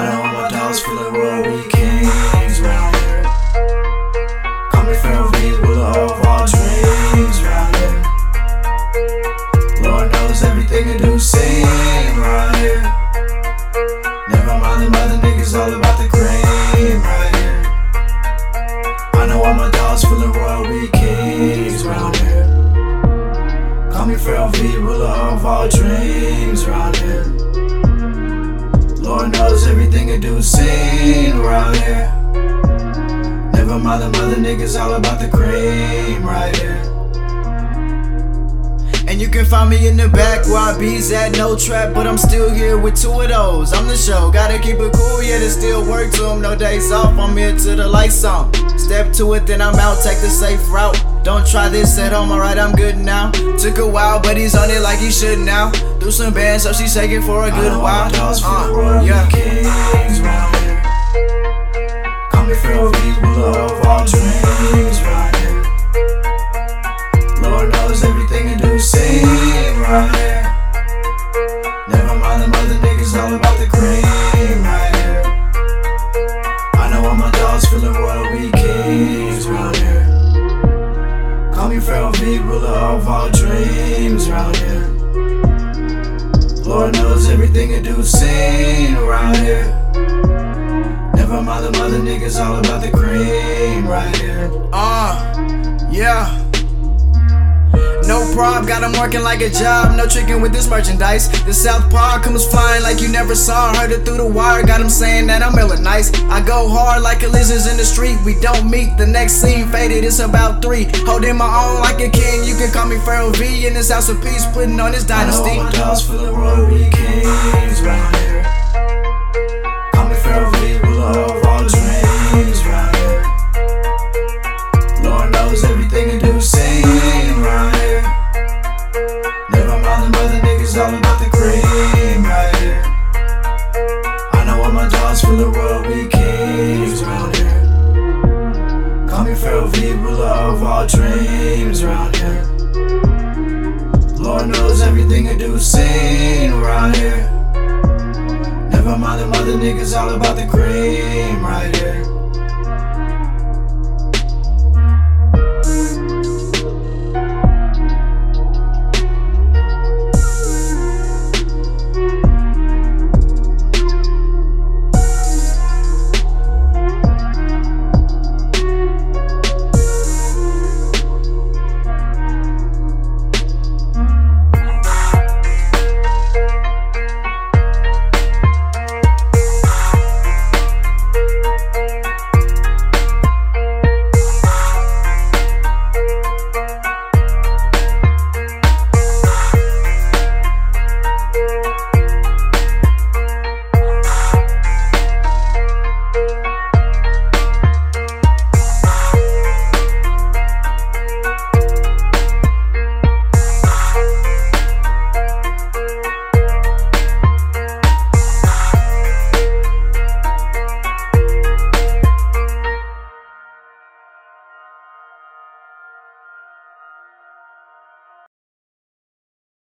I know all my dogs feeling royal, we kings round here. Call me Pharoah V, ruler of all dreams round here. Lord knows everything I do sing right here. Never mind the mother niggas, all about the cream right here. I know all my dogs feeling royal, we kings round here. Call me Pharoah V, ruler of all dreams round here. Seen around here. Never mind the mother niggas, all about the cream right here. And you can find me in the back where I bees at no trap, but I'm still here with two of those. I'm the show, gotta keep it cool, yeah, there's still work to to 'em, no days off. I'm here till the lights on. Step to it, then I'm out, take the safe route. Don't try this at home, alright, I'm good now. Took a while, but he's on it like he should now. Do some bands, so she's shaking for a good while. my dogs feel Uh, yeah. we kings round here. Call me Pharoah V, ruler of all Lord knows everything I do sing around here. Never mind the mother niggas, all about the cream right here. Uh, yeah. No prob, got him working like a job, no tricking with this merchandise. The South Park comes flying like you never saw, heard it through the wire, got him saying that I'm ill nice. I go hard like a lizards in the street, we don't meet. The next scene faded, it's about three. Holding my own like a king, you can call me Pharoah V in this house of peace, putting on his I know all dynasty. my dogs feeling royal, we kings round Call people of all dreams round here. Lord knows everything I do sing around here. Never mind the mother niggas, all about the cream right here.